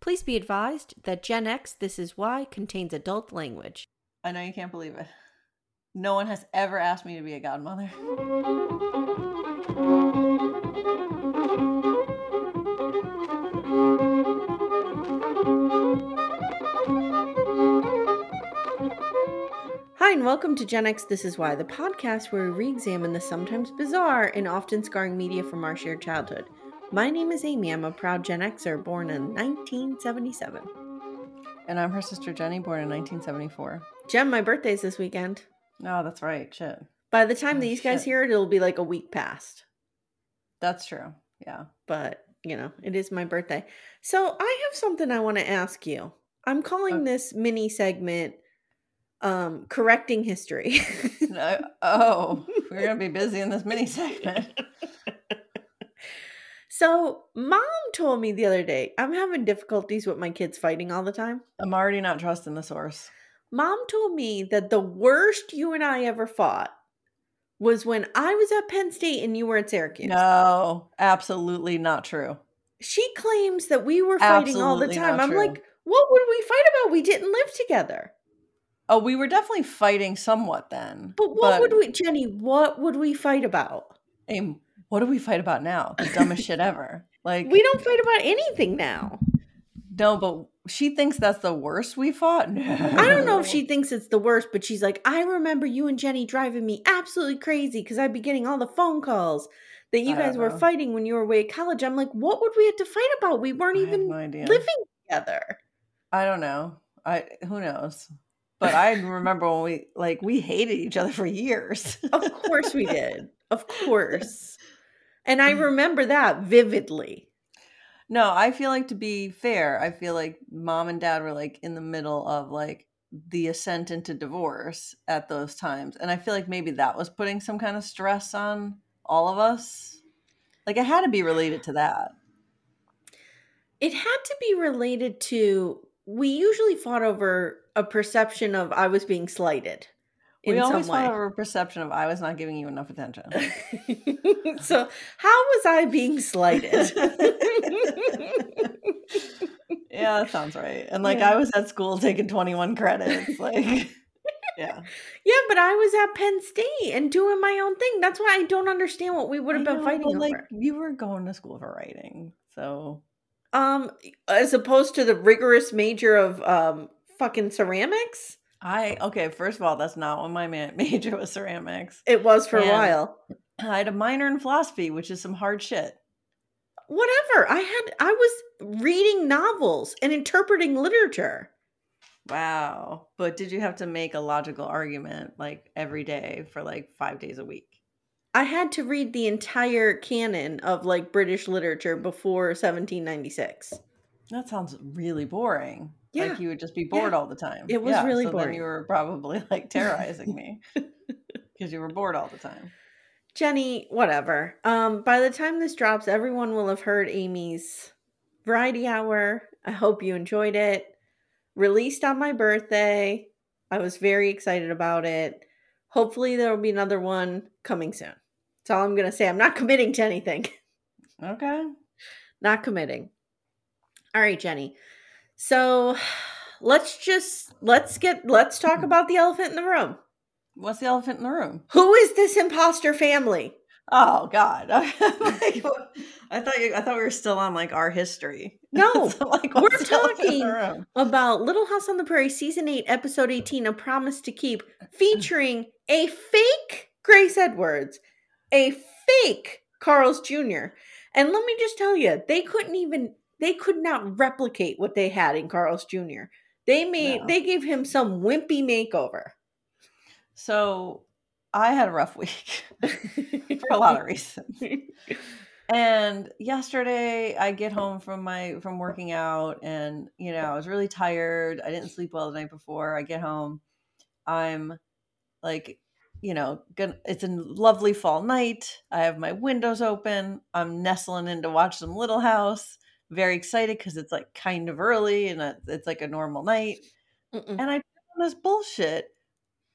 Please be advised that Gen X This Is Why contains adult language. I know you can't believe it. No one has ever asked me to be a godmother. Hi, and welcome to Gen X This Is Why, the podcast where we re examine the sometimes bizarre and often scarring media from our shared childhood. My name is Amy. I'm a proud Gen Xer born in 1977. And I'm her sister Jenny, born in 1974. Jen, my birthday's this weekend. No, that's right. Shit. By the time Oh, these guys hear it, it'll be like a week past. That's true. Yeah. But, you know, it is my birthday. So I have something I want to ask you. I'm calling Okay. this mini segment um correcting history. No, oh, we're going to be busy in this mini segment. so mom told me the other day, I'm having difficulties with my kids fighting all the time. I'm already not trusting the source. Mom told me that the worst you and I ever fought was when I was at Penn State and you were at Syracuse. No, absolutely not true. She claims that we were fighting all the time. I'm true. like, what would we fight about? We didn't live together. Oh, we were definitely fighting somewhat then. But what would we, Jenny, what would we fight about? Aim, what do we fight about now? The dumbest shit ever. Like We don't fight about anything now. no, but she thinks that's the worst we fought. No, I don't know if she thinks it's the worst, but she's like, I remember you and Jenny driving me absolutely crazy because I'd be getting all the phone calls that you I guys were fighting when you were away at college. I'm like, what would we have to fight about? We weren't I even no living together. I don't know. I who knows. But I remember when we like we hated each other for years. Of course we did. Of course. And I mm. remember that vividly. No, I feel like to be fair, I feel like mom and dad were like in the middle of like the ascent into divorce at those times. And I feel like maybe that was putting some kind of stress on all of us. Like it had to be related to that. It had to be related to we usually fought over a perception of I was being slighted we always way. a perception of I was not giving you enough attention. so how was I being slighted? yeah, that sounds right. And like Yeah. I was at school taking 21 credits. Like yeah. yeah, but I was at Penn State and doing my own thing. That's why I don't understand what we would have I been know, fighting over. like you were going to school for writing. So um as opposed to the rigorous major of um fucking ceramics. I okay, first of all, that's not what my ma- major was ceramics. It was for a while. I had a minor in philosophy, which is some hard shit. Whatever. I had I was reading novels and interpreting literature. Wow. But did you have to make a logical argument like every day for like 5 days a week? I had to read the entire canon of like British literature before 1796. That sounds really boring. Yeah. Like you would just be bored all the time. It was really so Then boring. you were probably like terrorizing me because you were bored all the time. Jenny, whatever. Um, by the time this drops, everyone will have heard Amy's variety hour. I hope you enjoyed it. Released on my birthday. I was very excited about it. Hopefully, there will be another one coming soon. That's all I'm going to say. I'm not committing to anything. Okay. not committing. All right, Jenny. So let's just let's get let's talk hmm. about the elephant in the room. What's the elephant in the room? Who is this imposter family? Oh God! I thought you, I thought we were still on like our history. No, So, like, we're what's the elephant in talking about Little House on the Prairie season 8 episode 18 A Promise to Keep featuring a fake Grace Edwards, a fake Carl's Jr. And let me just tell you, they couldn't even they could not replicate what they had in Carl's Jr. They made No. they gave him some wimpy makeover. So I had a rough week for a lot of reasons. And yesterday I get home from my from working out and you know, I was really tired. I didn't sleep well the night before. I get home. I'm like, you know, gonna, it's a lovely fall night. I have my windows open. I'm nestling in to watch some Little House. Very excited because it's like kind of early and it's like a normal night. Mm-mm. And I put on this bullshit.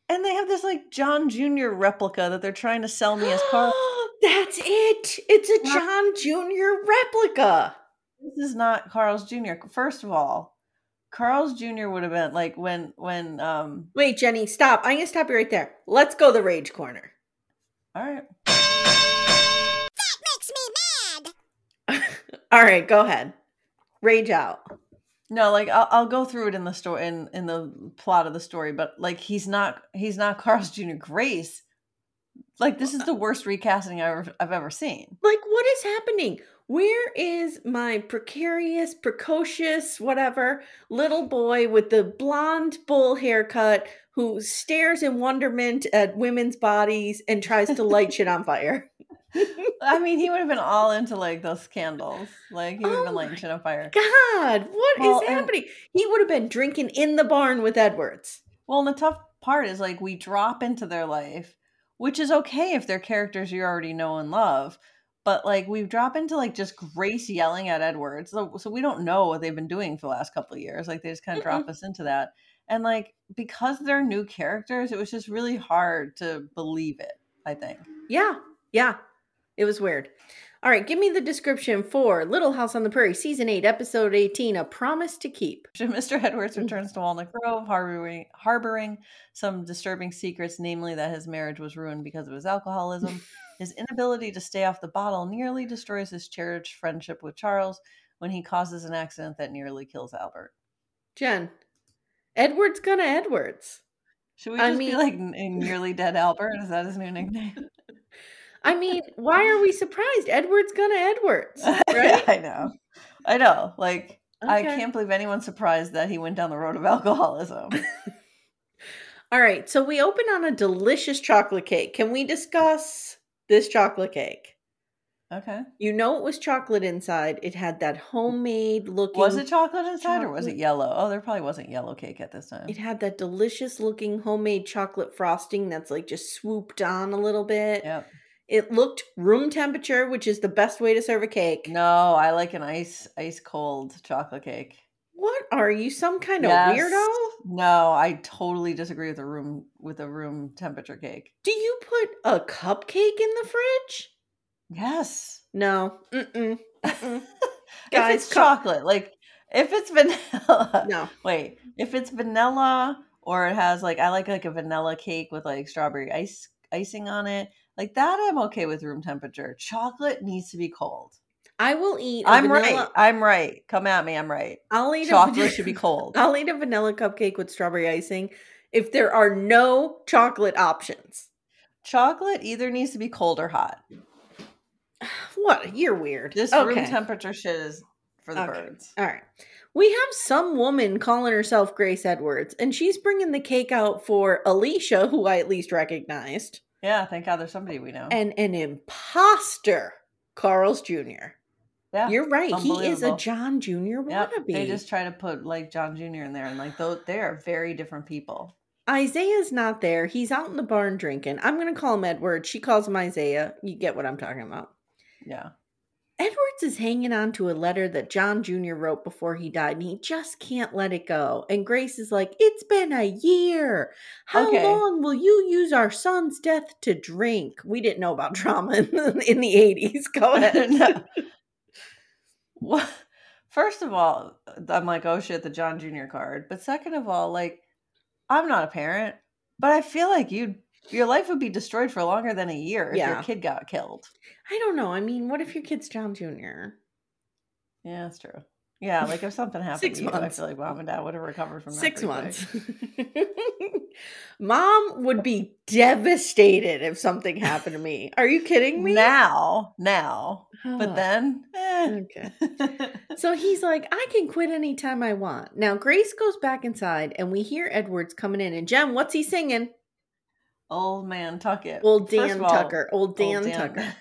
And they have this like John Jr. replica that they're trying to sell me as Carl. That's it. It's a John Jr. replica. this is not Carl's Jr. First of all, Carl's Jr. would have been like when when um Wait, Jenny, stop. I'm gonna stop you right there. Let's go the rage corner. all right. All right, go ahead. Rage out. No, like I'll, I'll go through it in the story in in the plot of the story, but like he's not he's not Carl's Jr. Grace. Like this is the worst recasting I've ever, I've ever seen. Like, what is happening? Where is my precarious, precocious, whatever little boy with the blonde bull haircut who stares in wonderment at women's bodies and tries to light shit on fire? I mean, he would have been all into like those candles. Like he would have Oh been lighting shit on fire. God, what is Well, and- happening? He would have been drinking in the barn with Edwards. Well, and the tough part is like we drop into their life, which is okay if they're characters you already know and love. But like we drop into like just Grace yelling at Edwards, so so we don't know what they've been doing for the last couple of years. Like they just kind of drop us into that, and like because they're new characters, it was just really hard to believe it. I think. Yeah, yeah. It was weird. All right, give me the description for Little House on the Prairie, Season 8, Episode 18 A Promise to Keep. Mr. Edwards mm. returns to Walnut Grove, harboring, harboring some disturbing secrets, namely that his marriage was ruined because of his alcoholism. his inability to stay off the bottle nearly destroys his cherished friendship with Charles when he causes an accident that nearly kills Albert. Jen, Edwards gonna Edwards. Should we I just mean- be like nearly dead Albert? Is that his new nickname? I mean, why are we surprised? Edwards gonna Edwards, right? I know. I know. Like, I can't believe anyone's surprised that he went down the road of alcoholism. All right, so we open on a delicious chocolate cake. Can we discuss this chocolate cake? okay. You know it was chocolate inside. It had that homemade looking. Was it chocolate inside or was it yellow? Oh, there probably wasn't yellow cake at this time. It had that delicious looking homemade chocolate frosting that's like just swooped on a little bit. Yep. It looked room temperature, which is the best way to serve a cake. No, I like an ice ice cold chocolate cake. What are you, some kind of weirdo? No, I totally disagree with a room with a room temperature cake. Do you put a cupcake in the fridge? Yes. No. Mm-mm. Mm-mm. if Guys, it's co- chocolate, like if it's vanilla. No. Wait, if it's vanilla or it has like I like like a vanilla cake with like strawberry ice icing on it. Like that I'm okay with room temperature. Chocolate needs to be cold. I will eat. I'm right. I'm right. Come at me. I'm right. I'll eat Chocolate should be cold. I'll eat a vanilla cupcake with strawberry icing if there are no chocolate options. Chocolate either needs to be cold or hot. What? You're weird. This okay. room temperature shit is for the Okay. birds. All right. We have some woman calling herself Grace Edwards, and she's bringing the cake out for Alicia, who I at least recognized, Yeah, thank God there's somebody we know. and an imposter, Carl's Jr. yeah, You're right. He is a. John Jr. Yep, wannabe. they just try to put like John Jr. in there, and like those, they are very different people. Isaiah's not there. He's out in the barn drinking. I'm going to call him Edward. She calls him Isaiah. You get what I'm talking about. Yeah, Edwards is hanging on to a letter that John Jr. wrote before he died, and he just can't let it go. And Grace is like, It's been a year. How Okay. long will you use our son's death to drink? We didn't know about trauma in the, in the 80s. Go ahead. No. Well, first of all, I'm like, oh shit, the John Jr. card. But second of all, like, I'm not a parent, but I feel like you'd Your life would be destroyed for longer than a year if Yeah. your kid got killed. I don't know. I mean, what if your kid's John Jr.? Yeah, that's true. Yeah, like if something happened Six to you, I feel like mom and dad would have recovered from that. Six months. Mom would be devastated if something happened to me. Are you kidding me? Now, now, Huh. but then, eh. Okay. So he's like, I can quit anytime I want. Now Grace goes back inside and we hear Edwards coming in. And Jen, what's he singing? Old man Tuckett. Old Dan all, Tucker. Old Dan, old Tucker.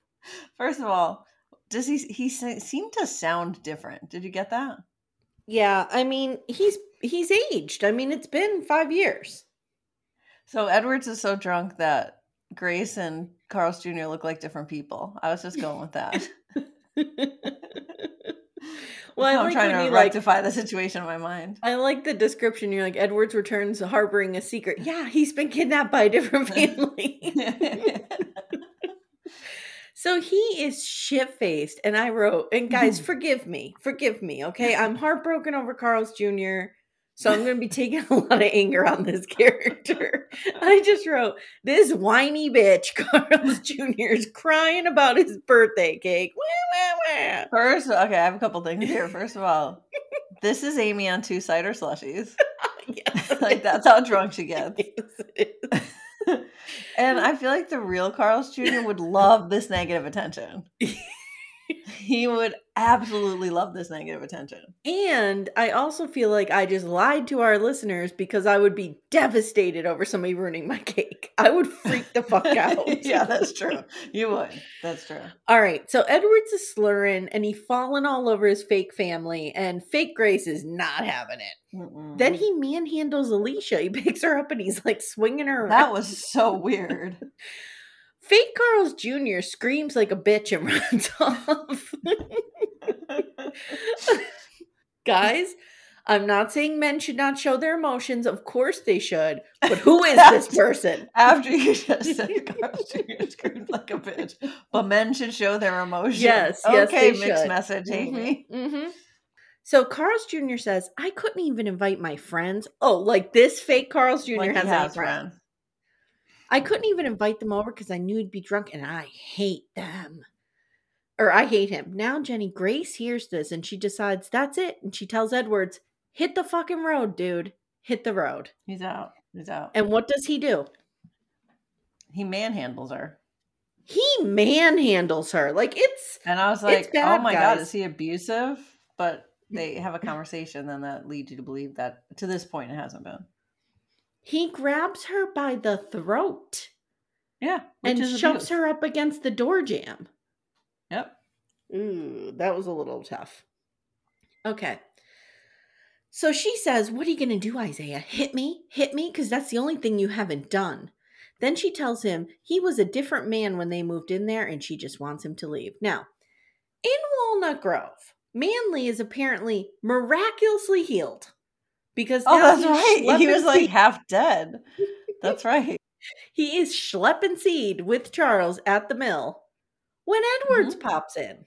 First of all, does he he se- seemed to sound different? Did you get that? Yeah, I mean, he's he's aged. I mean, it's been five years. So Edwards is so drunk that Grace and Carl's Jr. look like different people. I was just going with that. well, I I'm like trying to you like rectify the situation in my mind. I like the description. You're like Edwards returns harboring a secret. Yeah, he's been kidnapped by a different family. so he is shit faced, and I wrote, and guys, forgive me, forgive me, okay? I'm heartbroken over Carl's Jr. So I'm going to be taking a lot of anger on this character. I just wrote, this whiny bitch, Carl's Jr. is crying about his birthday cake. Wah, wah, wah. First, okay, I have a couple things here. First of all, this is Amy on two cider slushies. Yes, like that's how drunk she gets. Yes, it is. And I feel like the real Carl's Jr. would love this negative attention. He would absolutely love this negative attention. And I also feel like I just lied to our listeners because I would be devastated over somebody ruining my cake. I would freak the fuck out. yeah, that's true. You would. That's true. All right. So Edwards is slurring and he falling all over his fake family, and fake Grace is not having it. Mm-mm. Then he manhandles Alicia. He picks her up and he's like swinging her around. that was so weird. Fake Carl's Jr. screams like a bitch and runs off. Guys, I'm not saying men should not show their emotions. Of course they should. But who is this person? After you just said Carl's Jr. screamed like a bitch, but men should show their emotions. Yes, okay, mixed should. message, Amy. Mhm, mhm. So Carl's Jr. says, I couldn't even invite my friends. Oh, like this fake Carl's Jr. Like has, has friends. friends. I couldn't even invite them over because I knew he'd be drunk and I hate them. Or I hate him. Now Jenny Grace hears this and she decides that's it. And she tells Edwards, hit the fucking road, dude. Hit the road. He's out. He's out. And what does he do? he manhandles her. He manhandles her. Like it's And I was like, oh bad, oh my God, is he abusive? But they have a conversation then that leads you to believe that to this point it hasn't been. He grabs her by the throat Yeah. Which and is shoves abuse. her up against the door jam. Yep. Ooh, that was a little tough. Okay. So she says, What are you going to do, Isaiah? Hit me? Hit me? Because that's the only thing you haven't done. Then she tells him he was a different man when they moved in there and she just wants him to leave. Now, in Walnut Grove, Manly is apparently miraculously healed. Because Oh, that's right. He was like seed- half dead. That's right. he is schlepping seed with Charles at the mill when Edwards mm-hmm. pops in.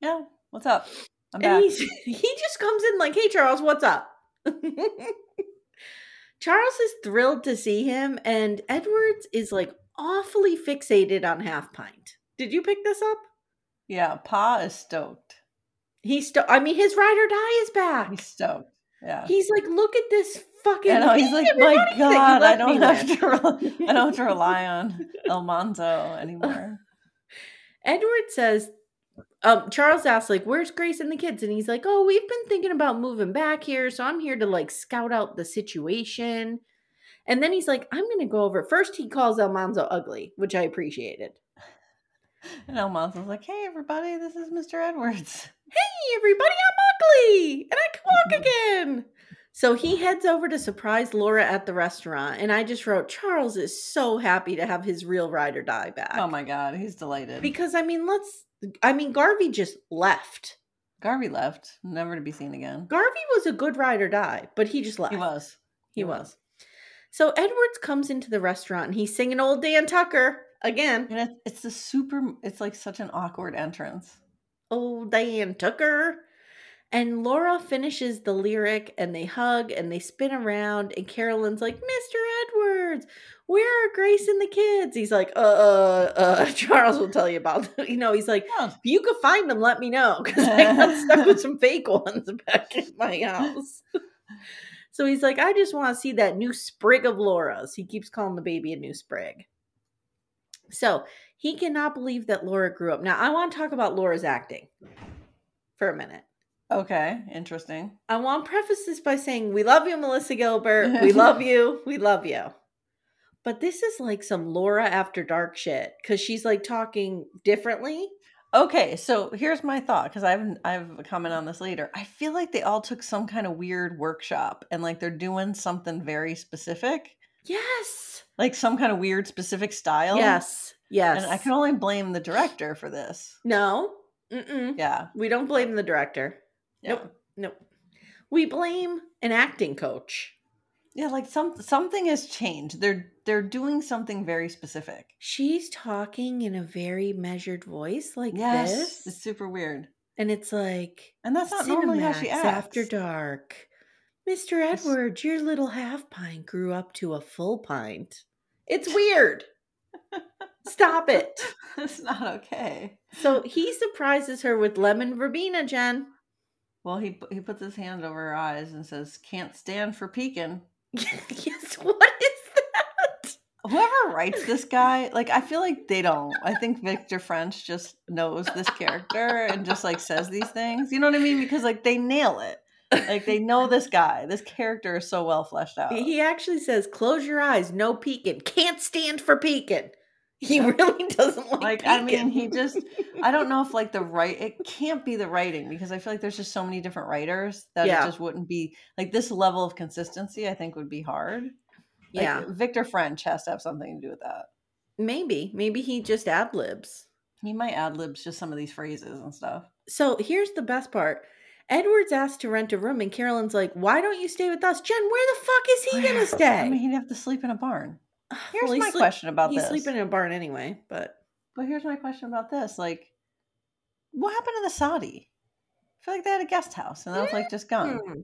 Yeah. What's up? I'm and back. he just comes in like, "Hey, Charles, what's up?" Charles is thrilled to see him, and Edwards is like awfully fixated on Half Pint. Did you pick this up? Yeah. Pa is stoked. He's, sto- I mean, his ride or die is back. He's stoked. Yeah. He's like, "Look at this fucking." I know. He's like, my even anything. He God, I don't have with." to. Rely, I don't have to rely on Almanzo anymore. Edward says, um, Charles asks, like, where's Grace and the kids? And he's like, oh, we've been thinking about moving back here. So I'm here to like scout out the situation. And then he's like, I'm going to go over. First, he calls Almanzo ugly, which I appreciated. And Almanzo's like, hey, everybody, this is Mr. Edwards. Hey, everybody, I'm ugly and I can walk again. So he heads over to surprise Laura at the restaurant. And I just wrote, Charles is so happy to have his real ride or die back. Oh my God, he's delighted. Because, I mean, let's, I mean, Garvey just left. Garvey left, never to be seen again. Garvey was a good ride or die, but he just left. He was. He was. So Edwards comes into the restaurant and he's singing old Dan Tucker again. And it's, it's the super, it's like such an awkward entrance. Old Dan Tucker. And Laura finishes the lyric and they hug and they spin around. And Carolyn's like, Mr. Edwards, where are Grace and the kids? He's like, uh, uh, uh Charles will tell you about them. You know, he's like, Oh, if you could find them, let me know. Because I got stuck with some fake ones back in my house. so he's like, I just want to see that new sprig of Laura's. He keeps calling the baby a new sprig. So he cannot believe that Laura grew up. Now, I want to talk about Laura's acting for a minute. okay, interesting. I want to preface this by saying, We love you, Melissa Gilbert. We love you. We love you. But this is like some Laura after dark shit because she's like talking differently. Okay, so here's my thought because I've I've a comment on this later. I feel like they all took some kind of weird workshop and like they're doing something very specific, Yes. like some kind of weird specific style. Yes. Yes. and I can only blame the director for this. No. Mm-mm. Yeah, We don't blame the director. yeah. Nope. Nope. We blame an acting coach. Yeah, like some something has changed. They're they're doing something very specific. She's talking in a very measured voice like Yes, this. it's super weird, and it's like and that's not normally how she acts. after dark. Mr. Edward, your little half pint grew up to a full pint. It's weird. Stop it. it's not okay. So he surprises her with lemon verbena, Jen. Well, he he puts his hand over her eyes and says, "Can't stand for peeking." yes, what is that? Whoever writes this guy, like I feel like they don't. I think Victor French just knows this character and just like says these things. You know what I mean? Because like they nail it. Like they know this guy. This character is so well fleshed out. He actually says, close your eyes, no peeking. Can't stand for peeking. He really doesn't like, like I mean, he just I don't know if like the right it can't be the writing because I feel like there's just so many different writers that Yeah. it just wouldn't be like this level of consistency. I think would be hard. Like, yeah, Victor French has to have something to do with that. maybe. Maybe he just ad libs. He might ad libs just some of these phrases and stuff. So here's the best part. Edward's asked to rent a room, and Carolyn's like, "Why don't you stay with us, Jen? Where the fuck is he gonna stay?" I mean, he'd have to sleep in a barn. Here's Well, my sleep- question about He's this. sleeping in a barn anyway, but But here's my question about this: like, what happened to the soddy? I feel like they had a guest house and that was like just gone. Hmm.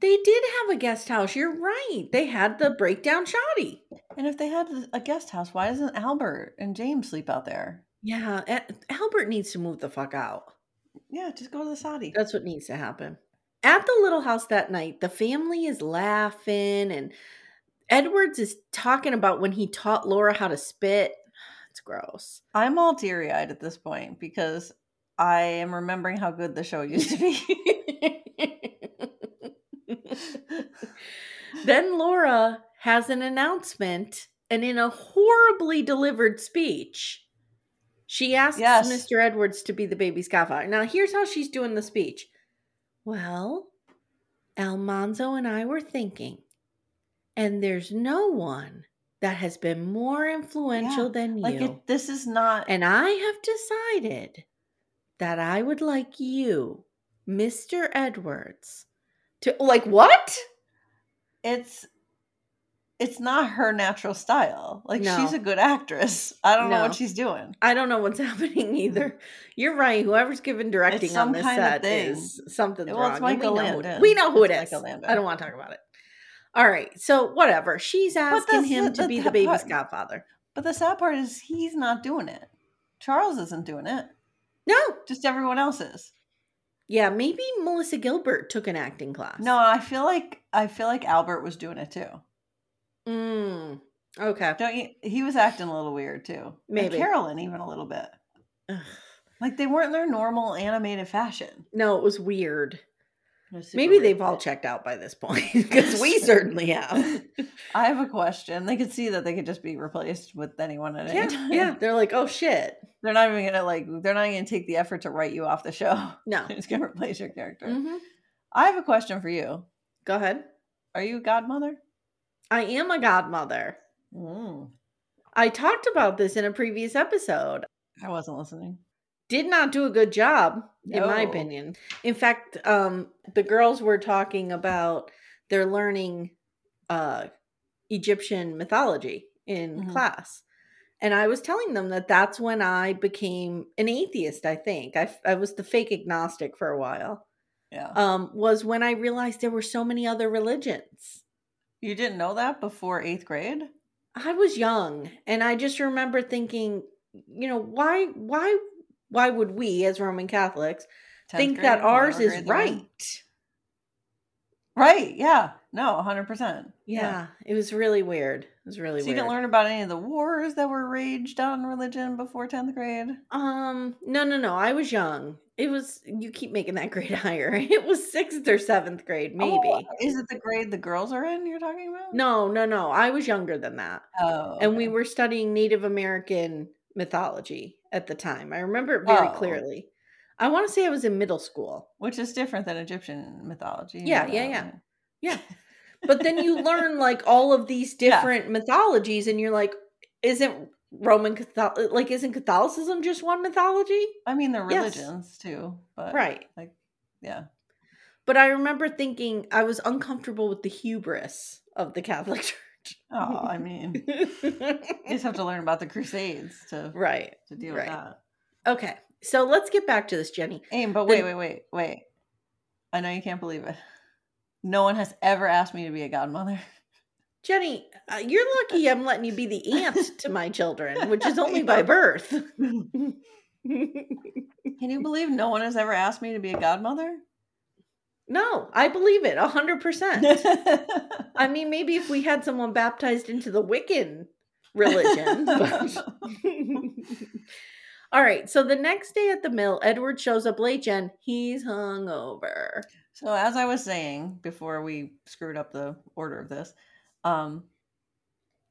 they did have a guest house. You're right. They had the breakdown shoddy. And if they had a guest house, why doesn't Albert and James sleep out there? Yeah, Albert needs to move the fuck out. Yeah, just go to the soddy. That's what needs to happen. At the little house that night, the family is laughing and Edwards is talking about when he taught Laura how to spit. It's gross. I'm all teary eyed at this point because I am remembering how good the show used to be. then Laura has an announcement, and in a horribly delivered speech, she asks Yes. Mr. Edwards to be the baby's godfather. Now, here's how she's doing the speech. Well, Almanzo and I were thinking, and there's no one that has been more influential Yeah, than like, you. it, this is not. And I have decided that I would like you, Mr. Edwards, to like what? it's it's not her natural style. Like No. she's a good actress. I don't know what she's doing. I don't know what's happening either. You're right. Whoever's given directing on this set is something Well, wrong. it's we know who-. We know who it It's is. Michael I don't want to talk about it. All right. So whatever. She's asking him the- to the be the part- baby's godfather. But the sad part is he's not doing it. Charles isn't doing it. No. Just everyone else is. Yeah, maybe Melissa Gilbert took an acting class. No, I feel like I feel like Albert was doing it too. Mm, okay. Don't you? He was acting a little weird too. And Maybe. Carolyn even a little bit. Ugh. Like they weren't in their normal animated fashion. No, it was weird. It was Maybe weird. they've all checked out by this point because we certainly have. I have a question. They could see that they could just be replaced with anyone at Yeah, any time. yeah. They're like, oh shit. They're not even gonna like. They're not gonna take the effort to write you off the show. No. They're gonna replace your character. Mhm. I have a question for you. Go ahead. Are you a godmother? I am a godmother. Mm, I talked about this in a previous episode. I wasn't listening. Did not do a good job, in my opinion. In fact, um, the girls were talking about they're learning uh, Egyptian mythology in Mhm. class. And I was telling them that that's when I became an atheist, I think. I, I was the fake agnostic for a while. Yeah. Um, was when I realized there were so many other religions. You didn't know that before eighth grade? I was young and I just remember thinking, you know, why why why would we as Roman Catholics 10th think that ours is grade right? Right. Yeah. No, 100%. Yeah, it was really weird. It was really So you didn't learn about any of the wars that were raged on religion before 10th grade? Um, no, no, no. I was young. It was you keep making that grade higher. It was sixth or seventh grade, oh, maybe. Oh, is it the grade the girls are in you're talking about? No, no, no. I was younger than that. Oh. And we were studying Native American mythology at the time. I remember it very Oh. clearly. I want to say I was in middle school. Which is different than Egyptian mythology. Yeah, yeah, yeah. Yeah. But then you learn like all of these Yeah. different mythologies and you're like, isn't Roman Catholic like isn't Catholicism just one mythology? I mean, they're Yes. religions too, but Right. like, yeah. But I remember thinking I was uncomfortable with the hubris of the Catholic Church. Oh, I mean, you just have to learn about the Crusades to right. to deal right. with that. Okay. So let's get back to this, Jenny. Aim, but The- wait, wait, wait, wait. I know you can't believe it. No one has ever asked me to be a godmother. Jenny, uh, you're lucky I'm letting you be the aunt to my children, which is only by birth. Can you believe no one has ever asked me to be a godmother? no, I believe it a hundred percent. I mean, maybe if we had someone baptized into the Wiccan religion. but- All right. So the next day at the mill, Edward shows up late, Jen. He's hungover. So as I was saying before we screwed up the order of this, um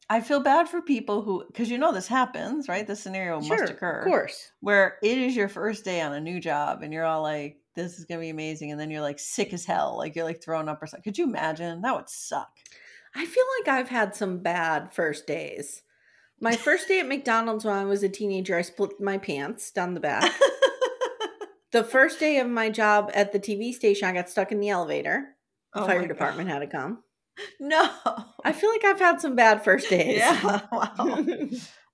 I feel bad for people who because you know this happens, right? This scenario must occur. Of course. Where it is your first day on a new job and you're all like, this is gonna be amazing, and then you're like sick as hell, like you're like throwing up or something. Could you imagine? That would suck. I feel like I've had some bad first days. My first day at McDonald's when I was a teenager, I split my pants down the back. the first day of my job at the TV station, I got stuck in the elevator. The Oh fire department had to come. no. I feel like I've had some bad first days. Yeah. Wow.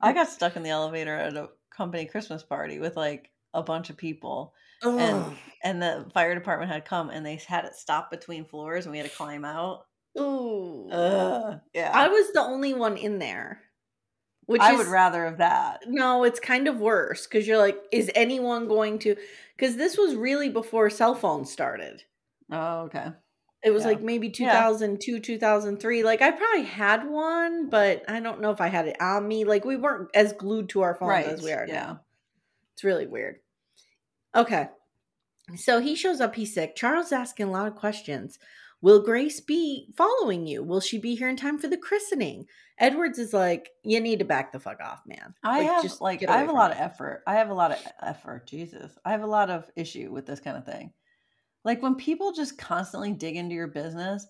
I got stuck in the elevator at a company Christmas party with like a bunch of people. and Ugh. and the fire department had come and they had it stop between floors and we had to climb out. Ooh. Ugh, yeah, I was the only one in there. Which I is, would rather have that. No, it's kind of worse because you're like, is anyone going to? Because this was really before cell phones started. Oh, okay. It was Yeah. like maybe Yeah. 2002, 2003. Like I probably had one, but I don't know if I had it on me. Like we weren't as glued to our phones Right. as we are yeah. now. It's really weird. Okay. So he shows up, he's sick. Charles asking a lot of questions. Will Grace be following you? Will she be here in time for the christening? Edwards is like, you need to back the fuck off, man. I have like I have a lot me." of effort. I have a lot of effort. Jesus, I have a lot of issue with this kind of thing. Like when people just constantly dig into your business,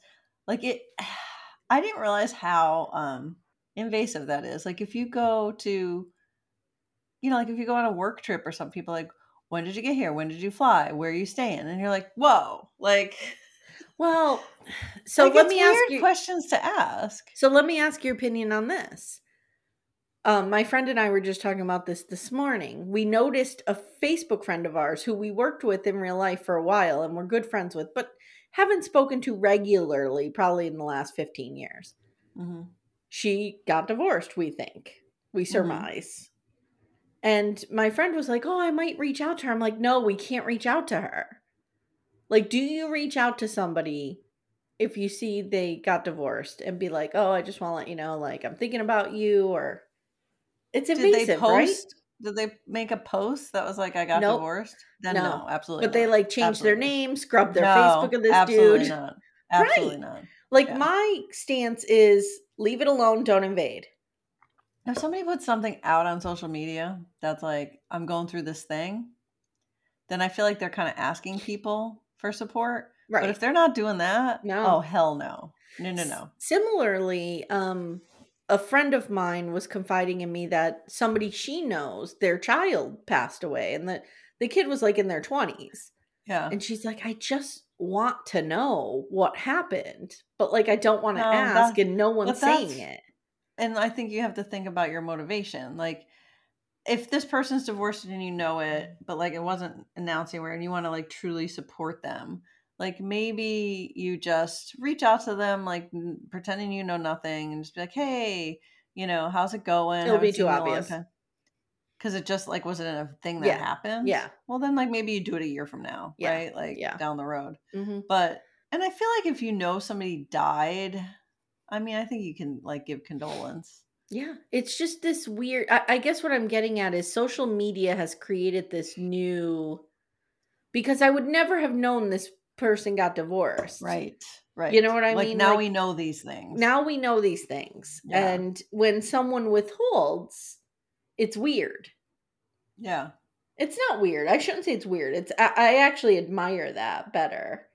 like it. I didn't realize how um invasive that is. Like if you go to, you know, like if you go on a work trip or something, people like, when did you get here? When did you fly? Where are you staying? And you're like, whoa, like. Well, so like, let me ask weird you questions to ask. So let me ask your opinion on this. Um, my friend and I were just talking about this this morning. We noticed a Facebook friend of ours who we worked with in real life for a while and we're good friends with, but haven't spoken to regularly, probably in the last 15 years. Mhm. She got divorced, we think. We surmise. And my friend was like, Oh, I might reach out to her. I'm like, No, we can't reach out to her. Like, do you reach out to somebody if you see they got divorced and be like, "Oh, I just want to let you know, like I'm thinking about you," or it's Did invasive, they right? post? Did they make a post that was like, "I got Nope. divorced"? Then No. no, absolutely. But they not. like change their name, scrub their No, Facebook of this absolutely dude. Not. Absolutely Right. not. Like Yeah. my stance is leave it alone, don't invade. If somebody puts something out on social media that's like, "I'm going through this thing," then I feel like they're kind of asking people for support. Right. But if they're not doing that, No. oh hell no, no no S- no. Similarly, um a friend of mine was confiding in me that somebody she knows, their child passed away and the the kid was like in their 20s. Yeah. And she's like, I just want to know what happened, but like I don't want to No, ask, and no one's saying it. and I think you have to think about your motivation. Like, if this person's divorced and you know it, but like it wasn't announced anywhere, and you want to like truly support them, like maybe you just reach out to them, like n- pretending you know nothing, and just be like, "Hey, You know, how's it going? It'll be too obvious. Because it just like wasn't a thing that Yeah. happened. Yeah. Well, then like maybe you do it a year from now, Yeah. right? Like Yeah. down the road. hmm But and I feel like if you know somebody died, I mean, I think you can like give condolence. Yeah, it's just this weird. I, I guess what I'm getting at is social media has created this new. Because I would never have known this person got divorced. Right. Right. You know what I like mean? Now Like, we know these things. Now we know these things. Yeah. And when someone withholds, it's weird. Yeah. It's not weird. I shouldn't say it's weird. It's I, I actually admire that better.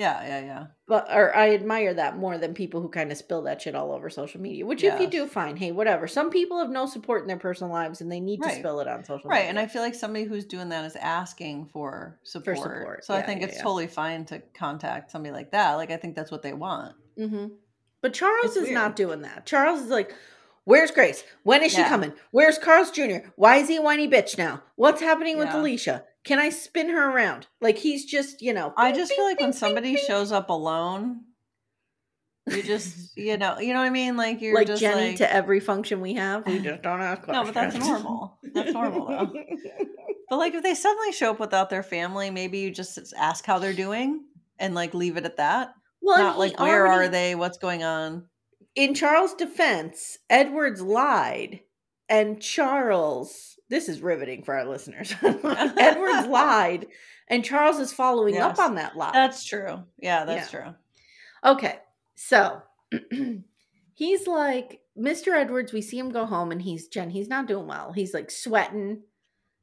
Yeah. Yeah. Yeah. But or I admire that more than people who kind of spill that shit all over social media. Which if you do, fine. Hey, whatever. Some people have no support in their personal lives and they need to spill it on social Right. media. And I feel like somebody who's doing that is asking for support. support. So I think yeah, it's yeah. totally fine to contact somebody like that. Like I think that's what they want. hmm But Charles It's is not doing that. Charles is like, Where's Grace? When is she coming? Where's Carl's Jr.? Why is he a whiny bitch now? What's happening with Alicia? Can I spin her around? Like he's just, you know. I just bing, feel like bing, when bing, somebody bing. shows up alone, you just you know you know what I mean. Like you're like just Jenny like to every function we have, we just don't ask No, but that's normal. That's normal, though. But like if they suddenly show up without their family, maybe you just ask how they're doing and like leave it at that. well, Not he like where are they? What's going on? In Charles' defense, Edwards lied, and Charles. This is riveting for our listeners. Edwards lied, and Charles is following up on that lie. That's true. Yeah, that's true. Okay, so he's like, Mr. Edwards, we see him go home and he's Jen, he's not doing well. He's like sweating,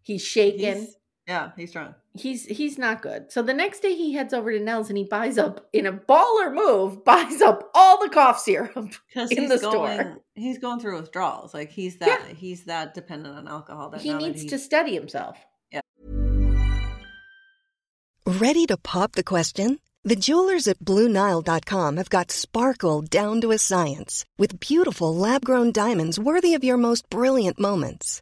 he's shaking. He's, yeah, he's drunk. He's he's not good. So the next day he heads over to Nell's and he buys up in a baller move, buys up all the cough syrup. Because In the going, store. he's going through withdrawals. Like he's that he's that dependent on alcohol. That He now that needs he- to steady himself. Yeah. Ready to pop the question? The jewelers at BlueNile.com have got sparkle down to a science with beautiful lab grown diamonds worthy of your most brilliant moments.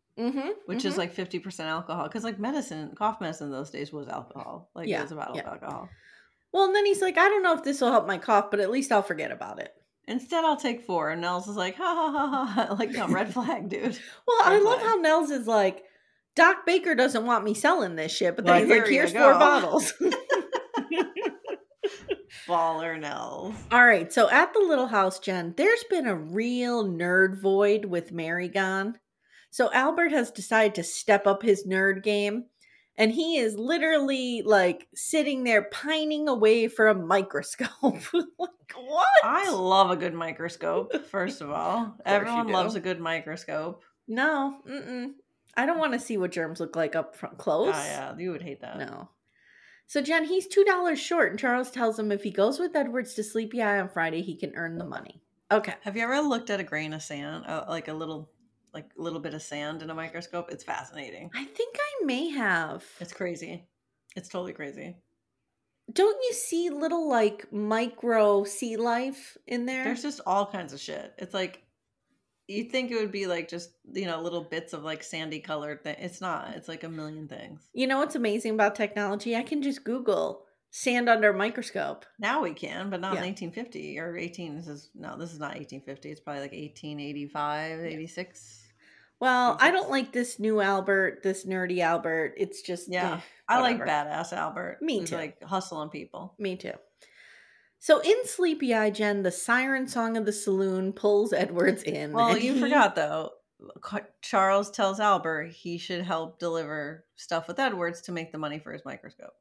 Mm-hmm. which is like fifty percent alcohol. Because like medicine, cough medicine those days was alcohol. Like Yeah, it was a bottle yeah. of alcohol. Well, and then he's like, I don't know if this will help my cough, but at least I'll forget about it. Instead, I'll take four. And Nels is like, ha ha ha ha. Like, no, red flag, dude. Well, I Red love how Nels is like, Doc Baker doesn't want me selling this shit, but then he's like, here's four go." bottles. Baller Nels. All right, so at the little house, Jen, there's been a real nerd void with Mary gone. So Albert has decided to step up his nerd game, and he is literally like sitting there pining away for a microscope. like what? I love a good microscope, first of all. you Everyone loves a good microscope. no, mm-mm. I don't want to see what germs look like up front close. Oh, yeah, you would hate that. No. So Jen, he's two dollars short, and Charles tells him if he goes with Edwards to Sleepy Eye on Friday, he can earn the money. Okay. Have you ever looked at a grain of sand, uh, like a little, like a little bit of sand in a microscope? It's fascinating. I think I may have. It's crazy. It's totally crazy. Don't you see little like micro sea life in there? There's just all kinds of shit. It's like you'd think it would be like just you know little bits of like sandy colored thing. It's not. It's like a million things. You know what's amazing about technology? I can just Google sand under a microscope. Now we can, but not Yeah. in 1850 or 18. This is no, this is not 1850. It's probably like 1885, 86. Well, I don't like this new Albert, this nerdy Albert. It's just Yeah, eh, I like badass Albert. Me too. Like hustling people. Me too. So in Sleepy Eye Jen, the siren song of the saloon pulls Edwards in. Well, you he- forgot though. Charles tells Albert he should help deliver stuff with Edwards to make the money for his microscope.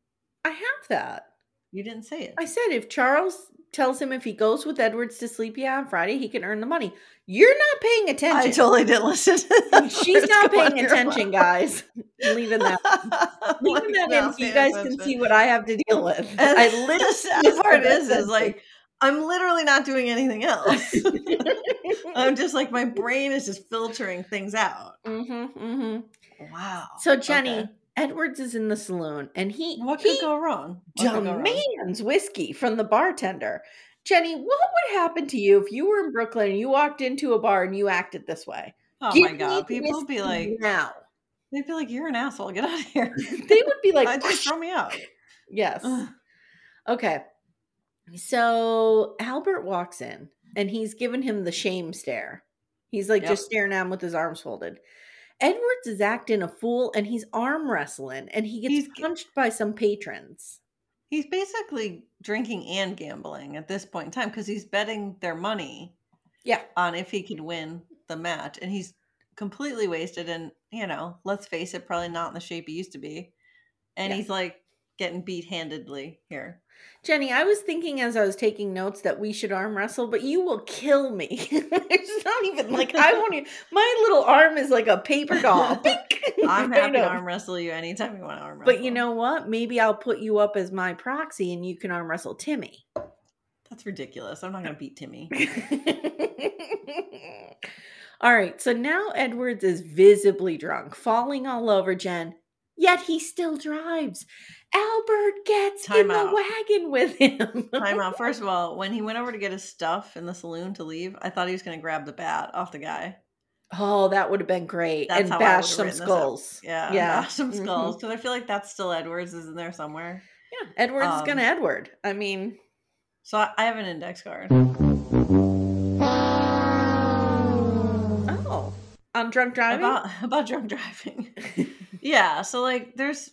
I have that. You didn't say it. I said if Charles tells him if he goes with Edwards to Sleepy on Friday, he can earn the money. You're not paying attention. I totally didn't listen. She's not paying attention, guys. I'm leaving that. Leaving that in so you guys can see what I have to deal with. And I the literally sad part said is, like I'm literally not doing anything else. I'm just like my brain is just filtering things out. Mhm, mhm. Wow. So Jenny, Okay. Edwards is in the saloon and he what he could go wrong? What go wrong? demands whiskey from the bartender. Jenny, what would happen to you if you were in Brooklyn and you walked into a bar and you acted this way? Oh Give my god, people would be like, now. they'd be like, "You're an asshole. Get out of here." They would be like, just throw me out. yes. Ugh. Okay. So Albert walks in and he's giving him the shame stare. He's like Yep. just staring at him with his arms folded. Edwards is acting a fool and he's arm wrestling and he gets He's punched by some patrons. He's basically drinking and gambling at this point in time because he's betting their money Yeah. on if he can win the match, and he's completely wasted. And you know, let's face it, probably not in the shape he used to be. And Yeah. he's like getting beat handedly here. Jenny, I was thinking as I was taking notes that we should arm wrestle, but you will kill me. it's not even like I won't. Even, my little arm is like a paper doll. I'm happy to arm wrestle you anytime you want to arm wrestle. But you know what? Maybe I'll put you up as my proxy, and you can arm wrestle Timmy. that's ridiculous. I'm not going to beat Timmy. all right. So now Edwards is visibly drunk, falling all over Jen. Yet he still drives. Albert gets in Time the wagon with him. Time out. First of all, when he went over to get his stuff in the saloon to leave, I thought he was going to grab the bat off the guy. Oh, that would have been great. That's and bash some written this up. skulls. Yeah, Yeah. bash some Mhm. skulls because I feel like that's still Edwards is in there somewhere. Yeah. Edwards is Um, gonna Edward. I mean, So I, I have an index card. oh. On drunk driving? about about drunk driving. yeah, so like there's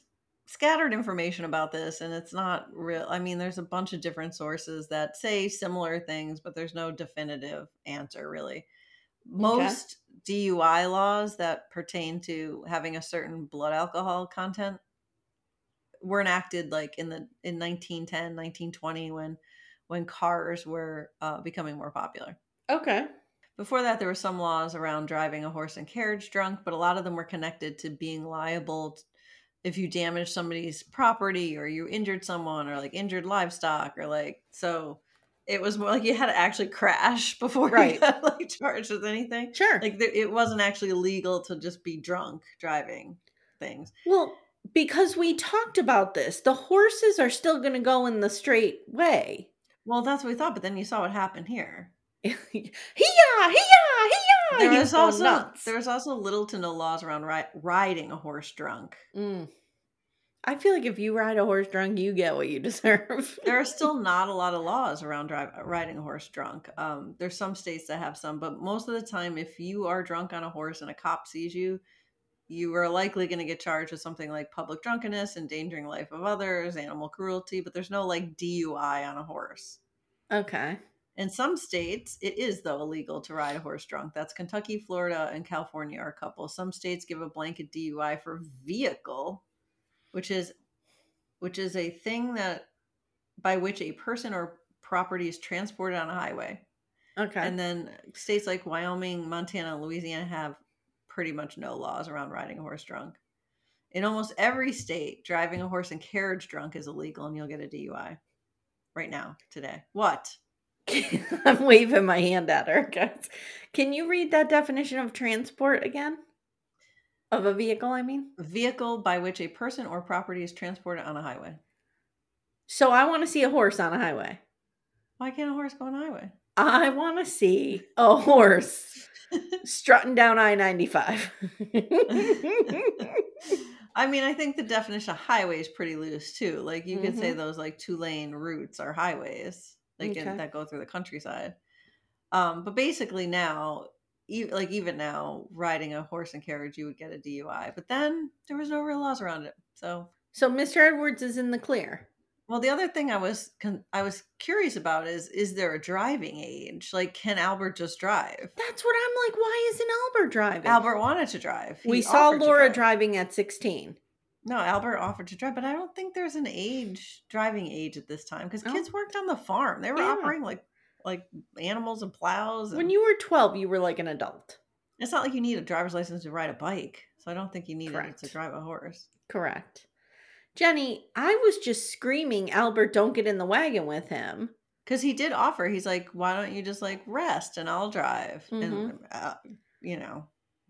scattered information about this and it's not real. I mean, there's a bunch of different sources that say similar things, but there's no definitive answer really. Most DUI laws that pertain to having a certain blood alcohol content were enacted like in the in 1910, 1920 when when cars were uh, becoming more popular. okay. Before that, there were some laws around driving a horse and carriage drunk, but a lot of them were connected to being liable if you damage somebody's property or you injured someone or like injured livestock or like so. It was more like you had to actually crash before Right. you got like charged with anything. Sure. Like it wasn't actually legal to just be drunk driving things. well, because we talked about this, the horses are still gonna go in the straight way. Well, that's what we thought, but then you saw what happened here. Hee-yah, hee-yah, hee-yah. There was also nuts. there was also little to no laws around ri- riding a horse drunk. Mm. I feel like if you ride a horse drunk, you get what you deserve. there are still not a lot of laws around drive, riding a horse drunk. Um, there's some states that have some, but most of the time, if you are drunk on a horse and a cop sees you, you are likely going to get charged with something like public drunkenness, endangering life of others, animal cruelty. But there's no like DUI on a horse. okay. In some states, it is though illegal to ride a horse drunk. That's Kentucky, Florida, and California are a couple. Some states give a blanket DUI for vehicle, which is which is a thing that by which a person or property is transported on a highway. Okay. And then states like Wyoming, Montana, and Louisiana have pretty much no laws around riding a horse drunk. In almost every state, driving a horse and carriage drunk is illegal and you'll get a DUI right now, today. What? I'm waving my hand at her, guys. Can you read that definition of transport again? Of a vehicle, I mean? Vehicle by which a person or property is transported on a highway. So I want to see a horse on a highway. Why can't a horse go on a highway? I want to see a horse strutting down I 95. I mean, I think the definition of highway is pretty loose too. Like you could say Mhm. those like two lane routes are highways, like in, that go through the countryside. Um, but basically now, e- like even now, riding a horse and carriage, you would get a DUI. But then there was no real laws around it. So, So Mr. Edwards is in the clear. well, the other thing I was con- I was curious about is is there a driving age? Like, can Albert just drive? That's what I'm like. Why isn't Albert driving? Albert wanted to drive. we saw Laura driving at 16. No, Albert offered to drive, but I don't think there's an age driving age at this time because Oh. kids worked on the farm. They were Yeah. operating like like animals and plows. When you were 12, you were like an adult. it's not like you need a driver's license to ride a bike, so I don't think you needed it to drive a horse. Correct. Jenny, I was just screaming, Albert, don't get in the wagon with him. Because he did offer, he's like, "Why don't you just like rest and I'll drive?" And Mhm. uh, you know,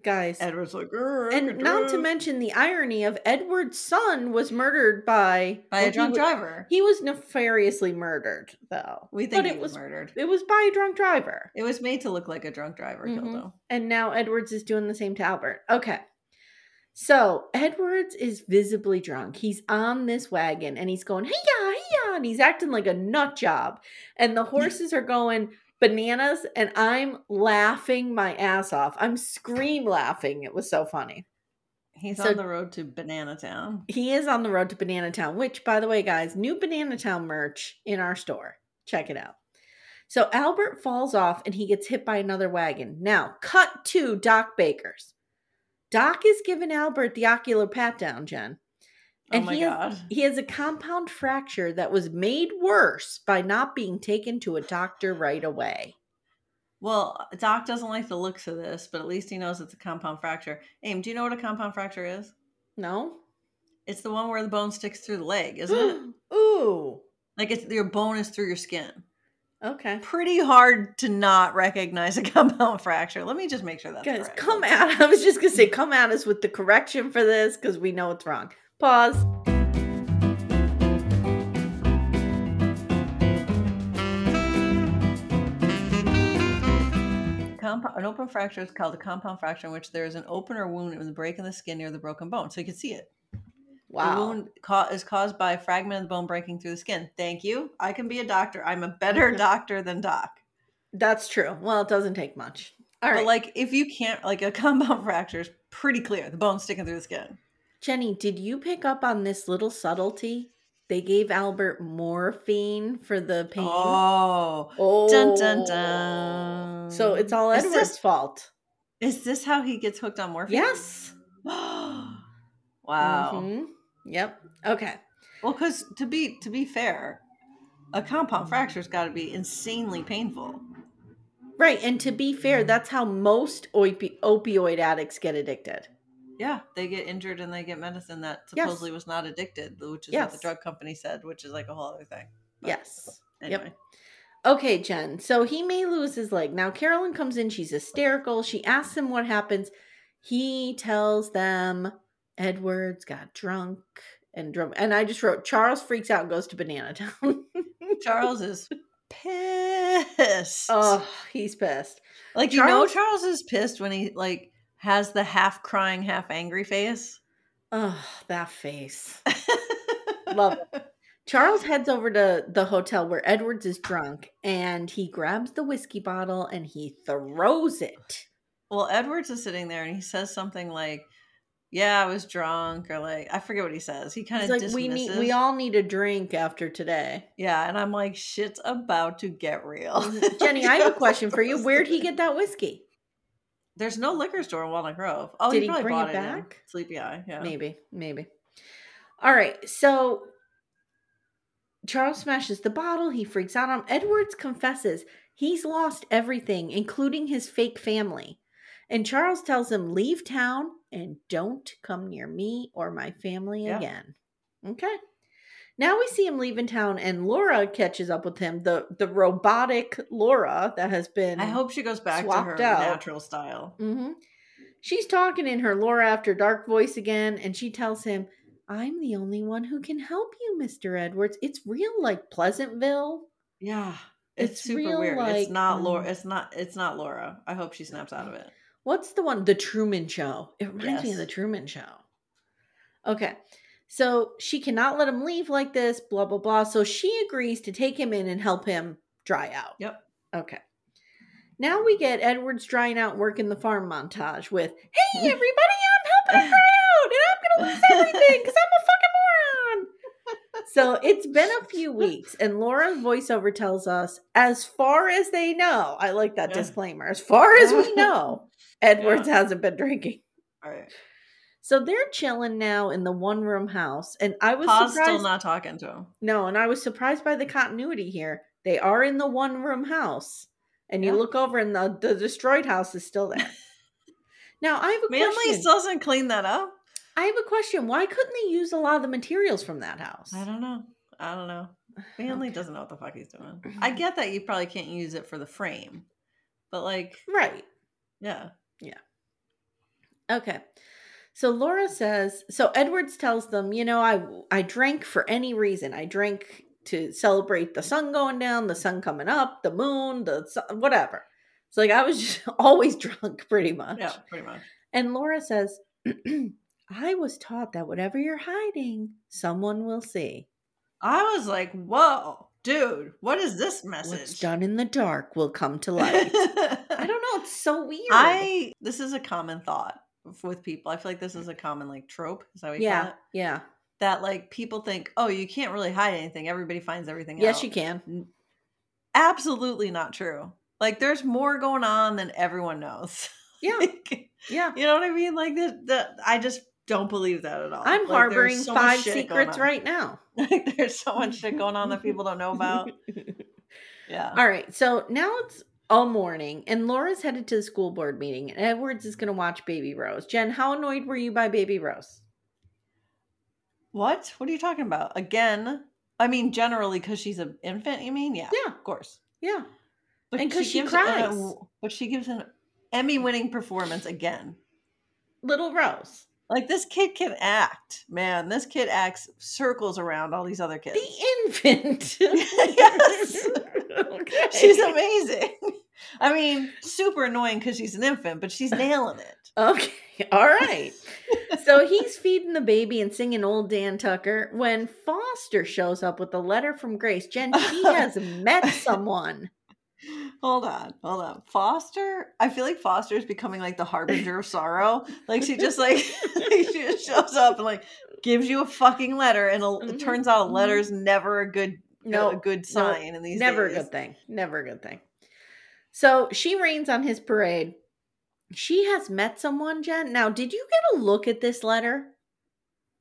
Guys. Edward's like, and not to mention the irony of Edward's son was murdered by by well, a drunk he, wa- driver. He was nefariously murdered, though. we think but he it was, was murdered. it was by a drunk driver. It was made to look like a drunk driver killed Mhm. him. And now Edwards is doing the same to Albert. Okay. So Edwards is visibly drunk. He's on this wagon and he's going, hey ya, hey ya, and he's acting like a nut job. And the horses are going bananas, and I'm laughing my ass off. I'm scream laughing. It was so funny. He's So- on the road to Banana Town. He is on the road to Banana Town, which, by the way, guys, new Banana Town merch in our store. Check it out. So Albert falls off and he gets hit by another wagon. Now, cut to Doc Baker's. Doc is giving Albert the ocular pat down, Jen. Oh my he god. Has, he has a compound fracture that was made worse by not being taken to a doctor right away. Well, Doc doesn't like the looks of this, but at least he knows it's a compound fracture. Aim, do you know what a compound fracture is? No? It's the one where the bone sticks through the leg, isn't it? Ooh. Like it's your bone is through your skin. Okay. Pretty hard to not recognize a compound fracture. Let me just make sure that's Guys, correct. come at I was just gonna say come at us with the correction for this because we know it's wrong. Pause. Compound, an open fracture is called a compound fracture in which there is an open or wound in the break in the skin near the broken bone, so you can see it. Wow. The wound ca- is caused by a fragment of the bone breaking through the skin. Thank you. I can be a doctor. I'm a better doctor than Doc. That's true. Well, it doesn't take much. All right. But like, if you can't, like, a compound fracture is pretty clear. The bone's sticking through the skin. Jenny, did you pick up on this little subtlety? They gave Albert morphine for the pain. Oh, Oh. dun dun dun. So it's all Is Edward's this- fault. Is this how he gets hooked on morphine? Yes. wow. Mhm. Yep. Okay. Well, because to be to be fair, a compound fracture's got to be insanely painful. Right. And to be fair, that's how most opi- opioid addicts get addicted. Yeah, they get injured and they get medicine that Yes. supposedly was not addicted, which is what the drug company said, which is like a whole other thing. But Yes. Anyway. Yep. Okay, Jen. So he may lose his leg. Now Carolyn comes in. She's hysterical. She asks him what happens. He tells them Edwards got drunk and drove. And I just wrote Charles freaks out and goes to Banana Town. Charles is pissed. oh, he's pissed. like you know, Charles- Charles is pissed when he like has the half crying, half angry face. Oh, that face. Love it. Charles heads over to the hotel where Edwards is drunk and he grabs the whiskey bottle and he throws it. Well, Edwards is sitting there and he says something like, "Yeah, I was drunk," or like I forget what he says. He kind of like, we need, we all need a drink after today. yeah, and I'm like, "Shit's about to get real." Mm-hmm. Jenny, I have a question for you. Where'd he get that whiskey? There's no liquor store in Walnut Grove. Oh, Did he, he bring bought it back? Sleepy Eye. Yeah, Maybe, maybe. All right, so Charles smashes the bottle. He freaks out on him. Edwards confesses he's lost everything, including his fake family. And Charles tells him, leave town and don't come near me or my family Yeah. again. Okay. Now we see him leaving town, and Laura catches up with him. The the robotic Laura that has been I hope she goes back to her out. natural style. hmm She's talking in her Laura after dark voice again, and she tells him, I'm the only one who can help you, Mr. Edwards. It's real like Pleasantville. Yeah, It's, It's super weird. like, it's not Laura. um, It's not. It's not Laura. I hope she snaps out of it. What's the one? The Truman Show. It reminds me of the Truman Show. Okay. So she cannot let him leave like this, blah, blah, blah. So she agrees to take him in and help him dry out. Yep. Okay. Now we get Edward's drying out work in the farm montage with, hey, everybody, I'm helping him dry out and I'm going to lose everything because I'm a fucking moron. So it's been a few weeks, and Laura's voiceover tells us, as far as they know, I like that Yeah. disclaimer, as far as we know, Edwards hasn't been drinking. All right. So they're chilling now in the one room house, and I was Pa's surprised. still not talking to him. no, and I was surprised by the continuity here. They are in the one room house, and you look over, and the, the destroyed house is still there. now I have a Manly question. still doesn't clean that up. I have a question. Why couldn't they use a lot of the materials from that house? I don't know. I don't know. Manly Okay. doesn't know what the fuck he's doing. I get that you probably can't use it for the frame, but like, Right. Yeah, yeah. Okay. So Laura says, so Edwards tells them, you know, I I drank for any reason. I drank to celebrate the sun going down, the sun coming up, the moon, the sun, whatever. It's like I was just always drunk pretty much. Yeah, pretty much. And Laura says, I was taught that whatever you're hiding, someone will see. I was like, whoa, dude, what is this message? What's done in the dark will come to light. I don't know, it's so weird. I this is a common thought with people. I feel like this is a common like trope. Is that what you call yeah, it? yeah. That like people think, oh, you can't really hide anything. Everybody finds everything Yes, out. you can. Absolutely not true. Like there's more going on than everyone knows. Yeah, Like, yeah. you know what I mean? Like that. that I just don't believe that at all. I'm Like, harboring so five secrets right now. Like there's so much shit going on that people don't know about. Yeah. All right, so now it's all morning, and Laura's headed to the school board meeting, and Edwards is going to watch Baby Rose. Jen, how annoyed were you by Baby Rose? What? What are you talking about? Again? I mean, generally, because she's an infant. You mean? Yeah. Yeah. Of course. Yeah, And because she gives an- cries. but she gives an Emmy-winning performance again. little Rose, Like this kid can act, man. This kid acts circles around all these other kids. the infant. Yes. Okay. She's amazing. I mean, super annoying because she's an infant, but she's nailing it. Okay, all right. so he's feeding the baby and singing Old Dan Tucker when Foster shows up with a letter from Grace. Jen, she has met someone. Hold on, hold on. Foster, I feel like Foster is becoming like the harbinger of sorrow. Like she just like she just shows up and like gives you a fucking letter, and a, it turns out a mhm. letter's never a good No, a good no, sign in these Never days. a good thing. Never a good thing. So she rains on his parade. She has met someone, Jen. Now, did you get a look at this letter?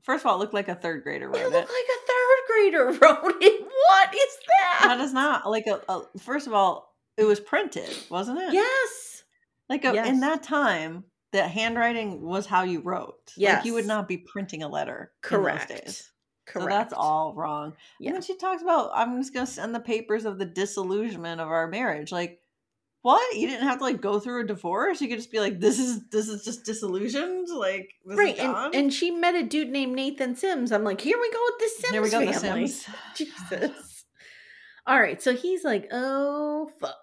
First of all, it looked like a third grader It wrote looked it. Look like a third grader wrote it. What is that? That is not like a, a. First of all, it was printed, wasn't it? Yes. Like a, Yes. in that time, that handwriting was how you wrote. Like you would not be printing a letter. Correct. In those days. Correct. So that's all wrong. Yeah. And then she talks about, I'm just going to send the papers of the disillusionment of our marriage. Like, what? You didn't have to like go through a divorce. You could just be like, this is this is just disillusioned. Like, this right. is And, and she met a dude named Nathan Sims. I'm like, here we go with the Sims Here we go, the. Sims. Jesus. All right. So he's like, oh, fuck.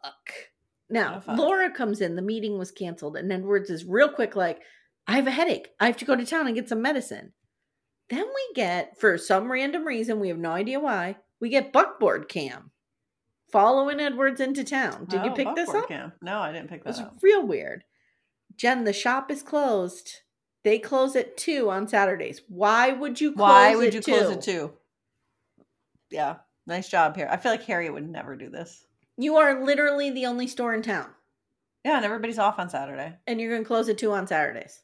Now, Oh, fuck. Laura comes in. The meeting was canceled. And Edwards is real quick, like, I have a headache. I have to go to town and get some medicine. Then we get, for some random reason, we have no idea why, we get Buckboard Cam following Edwards into town. Did you Oh, pick this up? Cam. No, I didn't pick It was that up. real weird. Jen, the shop is closed. They close at two on Saturdays. Why would you close Why would at you two? close it too? Yeah, nice job here. I feel like Harriet would never do this. You are literally the only store in town, Yeah, and everybody's off on Saturday. and you're going to close at two on Saturdays.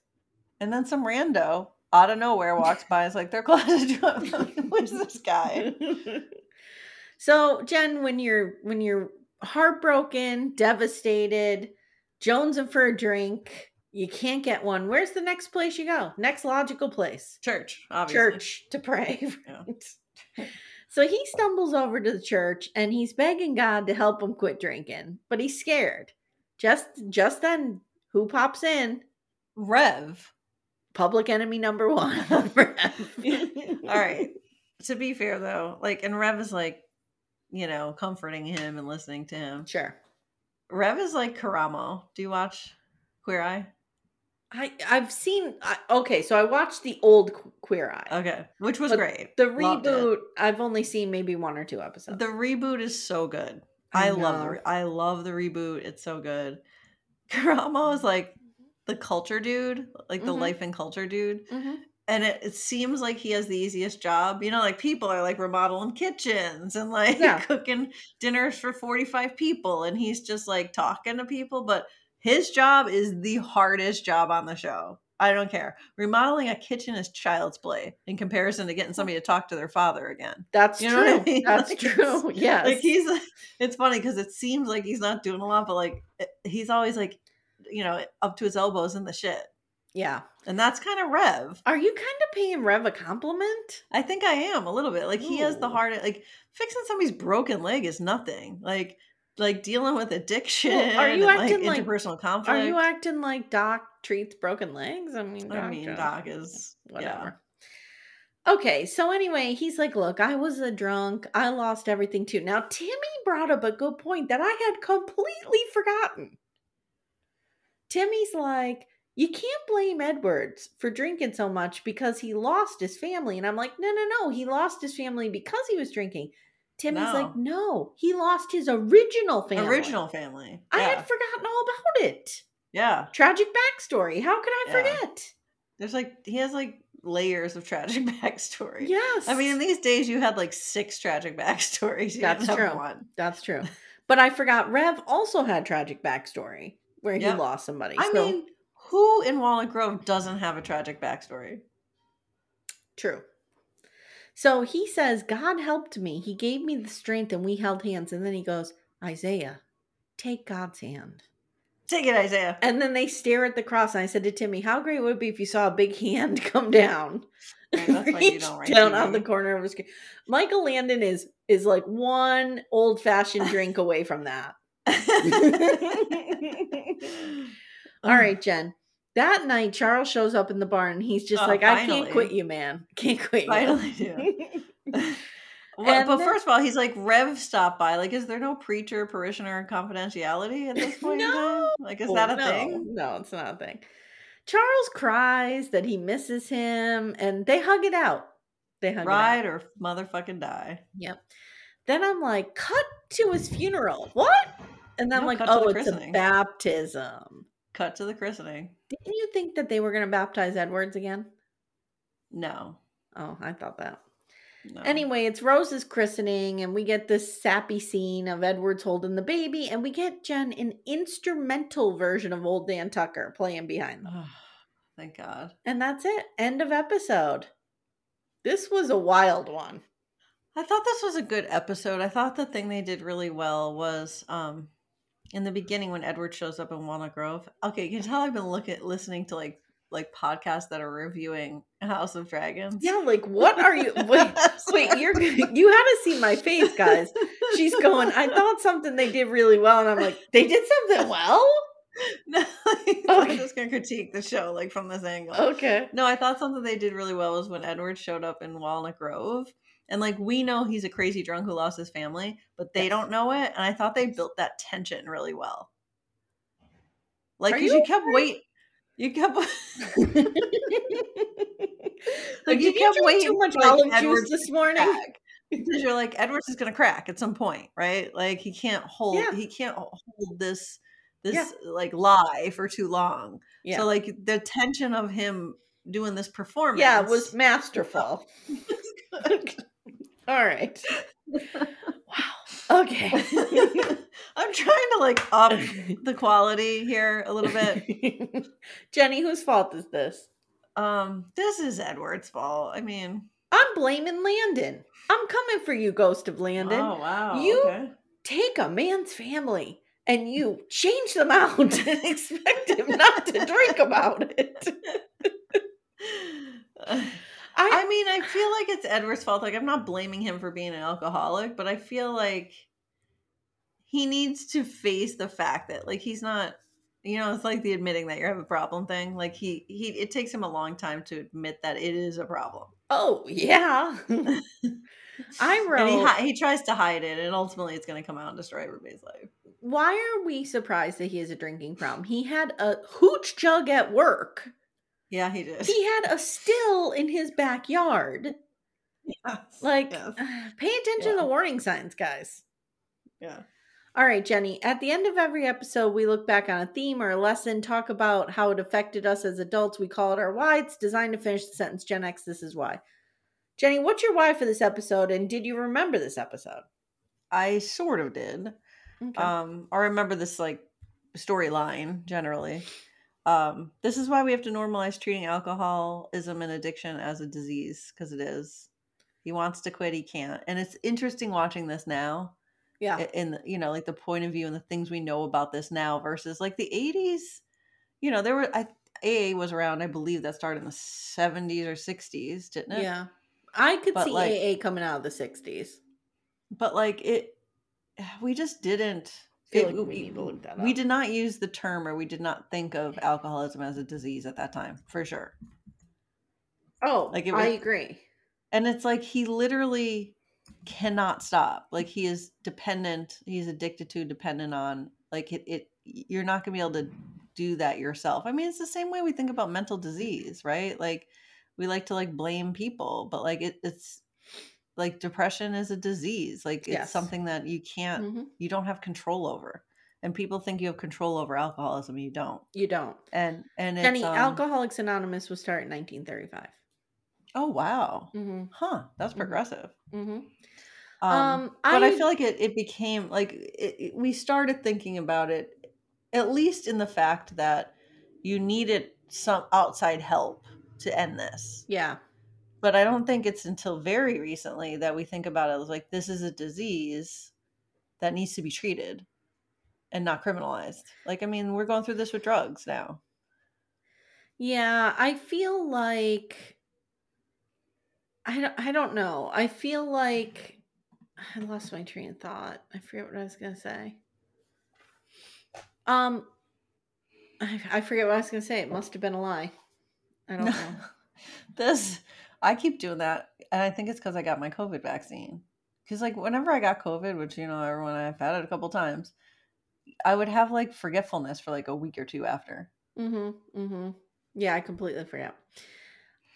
And then some rando out of nowhere walks by. It's like they're closed. Who's this guy? so, Jen, when you're when you're heartbroken, devastated, jonesing for a drink, you can't get one. Where's the next place you go? Next logical place. Church, obviously. church to pray. Yeah. So he stumbles over to the church and he's begging God to help him quit drinking, but he's scared. Just just then, who pops in? Rev. Public enemy number one. All right. To be fair though, like, and Rev is like, you know, comforting him and listening to him. Sure. Rev is like Karamo. Do you watch Queer Eye? I I've seen. I, okay, so I watched the old Queer Eye. Okay, which was great. The reboot, I've only seen maybe one or two episodes. The reboot is so good. I I, love the I love the reboot. It's so good. Karamo is like the culture dude, like the Mhm. life and culture dude. Mhm. And it, it seems like he has the easiest job. You know, like people are like remodeling kitchens and like Yeah. cooking dinners for 45 people. And he's just like talking to people. But his job is the hardest job on the show. I don't care. Remodeling a kitchen is child's play in comparison to getting somebody to talk to their father again. That's You know what I true. mean? That's Like, true. Yes. Like he's it's funny because it seems like he's not doing a lot, but like he's always like, you know, up to his elbows in the shit. yeah. And that's kind of Rev. Are you kind of paying Rev a compliment? I think I am a little bit. Like he has the Ooh. hardest like fixing somebody's broken leg is nothing. Like like dealing with addiction are you and acting like- interpersonal conflict. Are you acting like Doc treats broken legs? I mean, I mean. Doc is whatever. Okay, so anyway, he's like, Look, I was a drunk. I lost everything too. Now, Timmy brought up a good point that I had completely forgotten. Timmy's like, You can't blame Edwards for drinking so much because he lost his family. And I'm like, No, no, no. He lost his family because he was drinking. Timmy's like, No, he lost his original family. Original family. I had forgotten all about it. yeah. Tragic backstory. How could I Yeah. forget? There's like he has like layers of tragic backstory. Yes. I mean, in these days, you had like six tragic backstories. You That's true. One. That's true. But I forgot Rev also had tragic backstory where he Yep. lost somebody. I so, mean, who in Walnut Grove doesn't have a tragic backstory? true. So he says, God helped me. He gave me the strength and we held hands. And then he goes, Isaiah, take God's hand. Take it, Isaiah. And then they stare at the cross. And I said to Timmy, How great would it be if you saw a big hand come down? Right, that's why you Reach don't write down on the corner of his screen. Michael Landon is is like one old fashioned drink away from that. All right, Jen. That night, Charles shows up in the barn and he's just Oh, like, I can't quit you, man. Can't quit you. Finally do. Well, but then- first of all, he's like Rev stopped by. Like, is there no preacher parishioner confidentiality at this point in time? Like, is that a no, thing? No, it's not a thing. Charles cries that he misses him and they hug it out. They hug it out. Ride or motherfucking die. Yep. Then I'm like, cut to his funeral. What? And then No, like, oh, the it's a baptism. Cut to the christening. Didn't you think that they were going to baptize Edwards again? No. Oh, I thought that. no. Anyway, it's Rose's christening, and we get this sappy scene of Edwards holding the baby, and we get Jen an instrumental version of old Dan Tucker playing behind them. Oh, thank God. And that's it. End of episode. This was a wild one. I thought this was a good episode. I thought the thing they did really well was um in the beginning when Edward shows up in Walnut Grove. Okay, you can tell I've been looking listening to like like podcasts that are reviewing House of Dragons. Yeah, like what are you? Wait, wait, you're you had to see my face, guys. She's going. I thought something they did really well, and I'm like, they did something well. no, Okay. I'm just gonna critique the show like from this angle. Okay. No, I thought something they did really well was when Edward showed up in Walnut Grove. And like we know he's a crazy drunk who lost his family, but they Yes. don't know it. And I thought they built that tension really well. Like you you, kept wait you kept like, you kept waiting too much like, olive Edward juice this morning? crack. because you're like Edwards is gonna crack at some point, right? Like he can't hold Yeah. he can't hold this this Yeah. like lie for too long. Yeah. So like the tension of him doing this performance. yeah, was masterful. All right. Wow. Okay. I'm trying to like up the quality here a little bit. Jenny, whose fault is this? Um, this is Edward's fault. I mean, I'm blaming Landon. I'm coming for you, Ghost of Landon. oh wow, You- okay. Take a man's family and you change them out and expect him not to drink about it. I, I mean, I feel like it's Edward's fault. Like, I'm not blaming him for being an alcoholic, but I feel like he needs to face the fact that, like, he's not. You know, it's like the admitting that you have a problem thing. Like he, he, it takes him a long time to admit that it is a problem. oh yeah. I wrote. And he, he tries to hide it, and ultimately it's going to come out and destroy everybody's life. why are we surprised that he has a drinking problem? He had a hooch jug at work. Yeah, he did. He had a still in his backyard. Yes, Like, yes, pay attention to the warning signs, guys. yeah. All right, Jenny. At the end of every episode, we look back on a theme or a lesson, talk about how it affected us as adults. We call it our why. It's designed to finish the sentence Gen X, this is why. Jenny, what's your why for this episode? And did you remember this episode? I sort of did. Okay. Um, I remember this like storyline generally. Um, this is why we have to normalize treating alcoholism and addiction as a disease because it is. He wants to quit, he can't, and it's interesting watching this now. yeah. the, you know, like the point of view and the things we know about this now versus like the '80s. You know, there were I, AA was around. I believe that started in the '70s or '60s, didn't it? Yeah. I could But, see like- AA coming out of the 60s. But like it, we just didn't. Feel it- like we need to look that we did not use the term or we did not think of alcoholism as a disease at that time for sure. Oh, Like, it I agree. and it's like he literally cannot stop. Like he is dependent he's addicted to dependent on like it, it you're not going to be able to do that yourself. I mean it's the same way we think about mental disease right? Like we like to like blame people but like it, it's like depression is a disease like it's Yes. something that you can't Mhm. you don't have control over and people think you have control over alcoholism you don't You don't. and and it's Jenny, um, Alcoholics Anonymous was started in 1935. oh wow Mm-hmm. huh that's Mhm. progressive Mm-hmm. um, Um, but I, I- feel like it, it became like it, it- we started thinking about it at least in the fact that you needed some outside help to end this Yeah. But i don't think it's until very recently that we think about it as like this is a disease that needs to be treated and not criminalized like i mean we're going through this with drugs now Yeah, I feel like I don't, I don't know. I feel like I lost my train of thought. I forget what I was going to say. Um I, I forget what I was going to say. It must have been a lie. I don't know. this i keep doing that and i think it's because i got my covid vaccine because like whenever i got covid which you know everyone i've had it a couple times i would have like forgetfulness for like a week or two after Mm-hmm. Mm-hmm. Yeah, I completely forgot.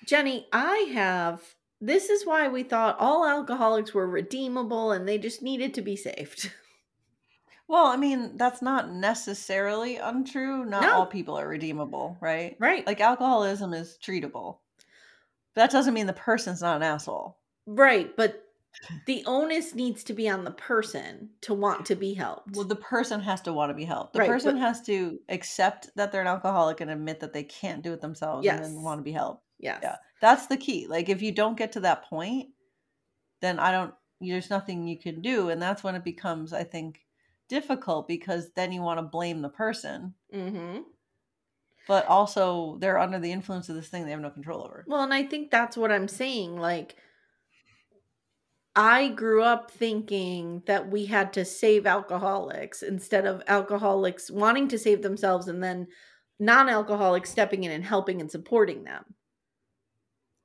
Jenny, I have this is why we thought all alcoholics were redeemable and they just needed to be saved. well i mean that's not necessarily untrue not No. all people are redeemable right Right. like alcoholism is treatable that doesn't mean the person's not an asshole right, but the onus needs to be on the person to want to be helped. well the person has to want to be helped the Right, person but- has to accept that they're an alcoholic and admit that they can't do it themselves and Yes. then want to be helped yes. yeah that's the key like if you don't get to that point then i don't there's nothing you can do and that's when it becomes i think difficult because then you want to blame the person Mm-hmm. But also they're under the influence of this thing they have no control over Well, and I think that's what I'm saying. Like, I grew up thinking that we had to save alcoholics instead of alcoholics wanting to save themselves and then non alcoholics stepping in and helping and supporting them.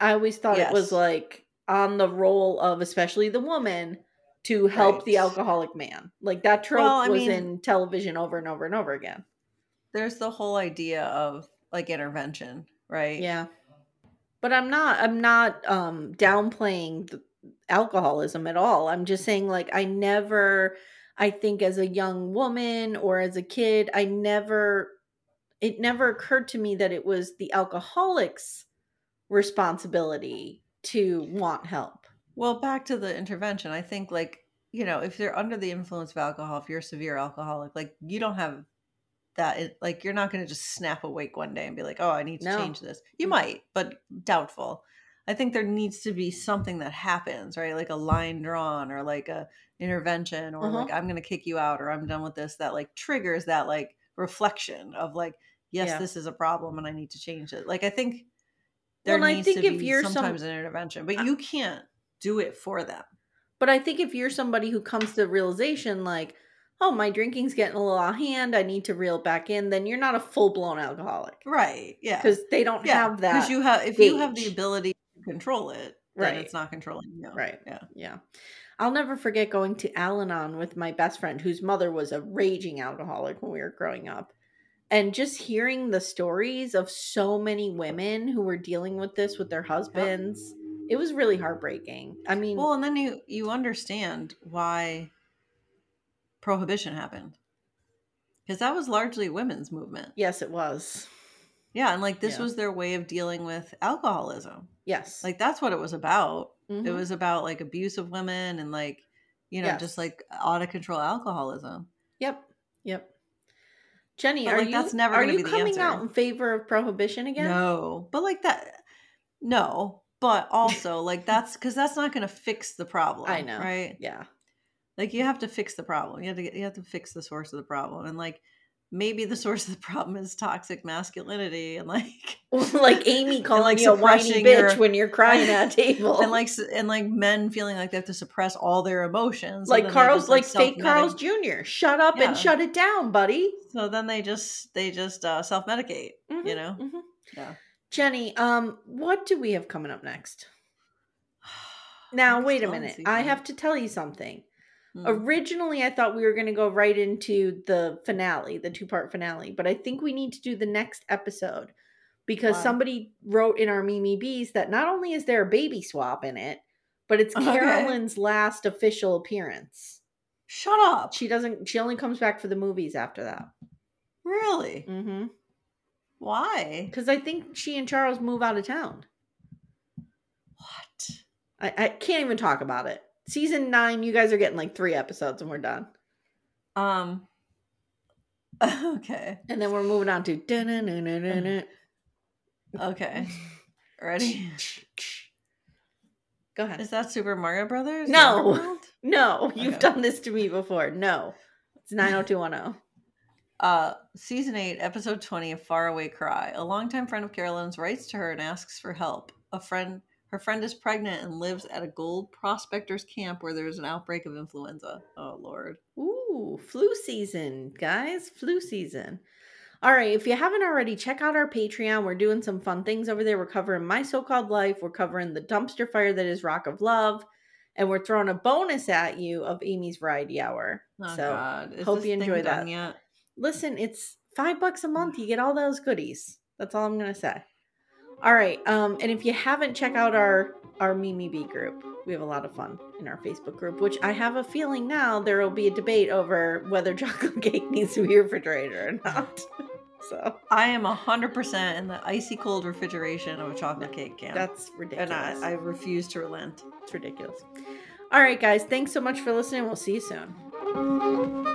I always thought it was like on the role of, especially the woman, to help the alcoholic man. Like that trope Well, was mean- in television over and over and over again. There's the whole idea of like intervention right Yeah. But I'm not I'm not um downplaying the alcoholism at all. I'm just saying like I never I think as a young woman or as a kid, I never it never occurred to me that it was the alcoholic's responsibility to want help. well back to the intervention i think like you know if they're under the influence of alcohol if you're a severe alcoholic like you don't have that it, like you're not going to just snap awake one day and be like oh i need to No. change this you Mm. might but doubtful i think there needs to be something that happens right like a line drawn or like a intervention or Uh-huh. like i'm going to kick you out or i'm done with this that like triggers that like reflection of like yes Yeah. this is a problem and i need to change it like i think Well, there I needs think to if be you're some- sometimes an intervention but I- you can't do it for them But I think if you're somebody who comes to the realization like, oh, my drinking's getting a little out of hand, I need to reel back in, then you're not a full blown alcoholic. right yeah Because they don't have that. because you have if you have the ability to control it then Right. it's not controlling you. Right. Yeah. Yeah. I'll never forget going to Al Anon with my best friend, whose mother was a raging alcoholic when we were growing up. And just hearing the stories of so many women who were dealing with this with their husbands, it was really heartbreaking. I mean, Well, and then you you understand why prohibition happened. Because that was largely a women's movement. yes, it was. Yeah, and like this Yeah. was their way of dealing with alcoholism. Yes. Like that's what it was about. It Mhm. was about like abuse of women and like you know Yes. just like out of control alcoholism. Yep. Yep. Jenny, But, are like, you that's never are you coming out in favor of prohibition again? No, but like that no, but also like that's cuz that's not going to fix the problem, I know. right? Yeah. Like you have to fix the problem. You have to get, you have to fix the source of the problem. And like maybe the source of the problem is toxic masculinity and like like Amy calling like, you a whiny bitch your- when you're crying at a table. and like and like men feeling like they have to suppress all their emotions. like Carl's just, like, fake Carl's Jr. Shut up Yeah. and shut it down, buddy. So then they just they just uh self-medicate, you Mhm, know? mhm. Yeah. Jenny, um, what do we have coming up next? Now, wait a minute. I have to tell you something. Mm. Originally, I thought we were going to go right into the finale, the two part finale, but I think we need to do the next episode because Why? somebody wrote in our Mimi Bees that not only is there a baby swap in it, but it's Okay. Carolyn's last official appearance. Shut up. She doesn't, she only comes back for the movies after that. really? Mm-hmm. Why? Because I think she and Charles move out of town. What? I, I can't even talk about it. Season nine, you guys are getting like three episodes and we're done. Um Okay. And then we're moving on to. Okay. Ready? Go ahead. Is that Super Mario Brothers? No. No, you've Okay. done this to me before. No. It's 90210. Uh, season 8, episode 20 of Faraway Cry. A longtime friend of Carolyn's writes to her and asks for help. A friend, her friend is pregnant and lives at a gold prospectors camp where there's an outbreak of influenza. Oh, Lord. Ooh, flu season, guys. Flu season. All right, if you haven't already, check out our Patreon. We're doing some fun things over there. We're covering My So Called Life. We're covering the dumpster fire that is Rock of Love. And we're throwing a bonus at you of Amy's Variety Hour. Oh, so God. Is hope you enjoy that. Yet? listen, it's five bucks a month. You get all those goodies. That's all I'm gonna say. All right. Um, and if you haven't checked out our our Mimi B group, we have a lot of fun in our Facebook group, which I have a feeling now there will be a debate over whether chocolate cake needs to be refrigerated or not. so I am 100% in the icy cold refrigeration of a chocolate cake can. that's ridiculous. and I, I refuse to relent. It's ridiculous. All right, guys. Thanks so much for listening. We'll see you soon.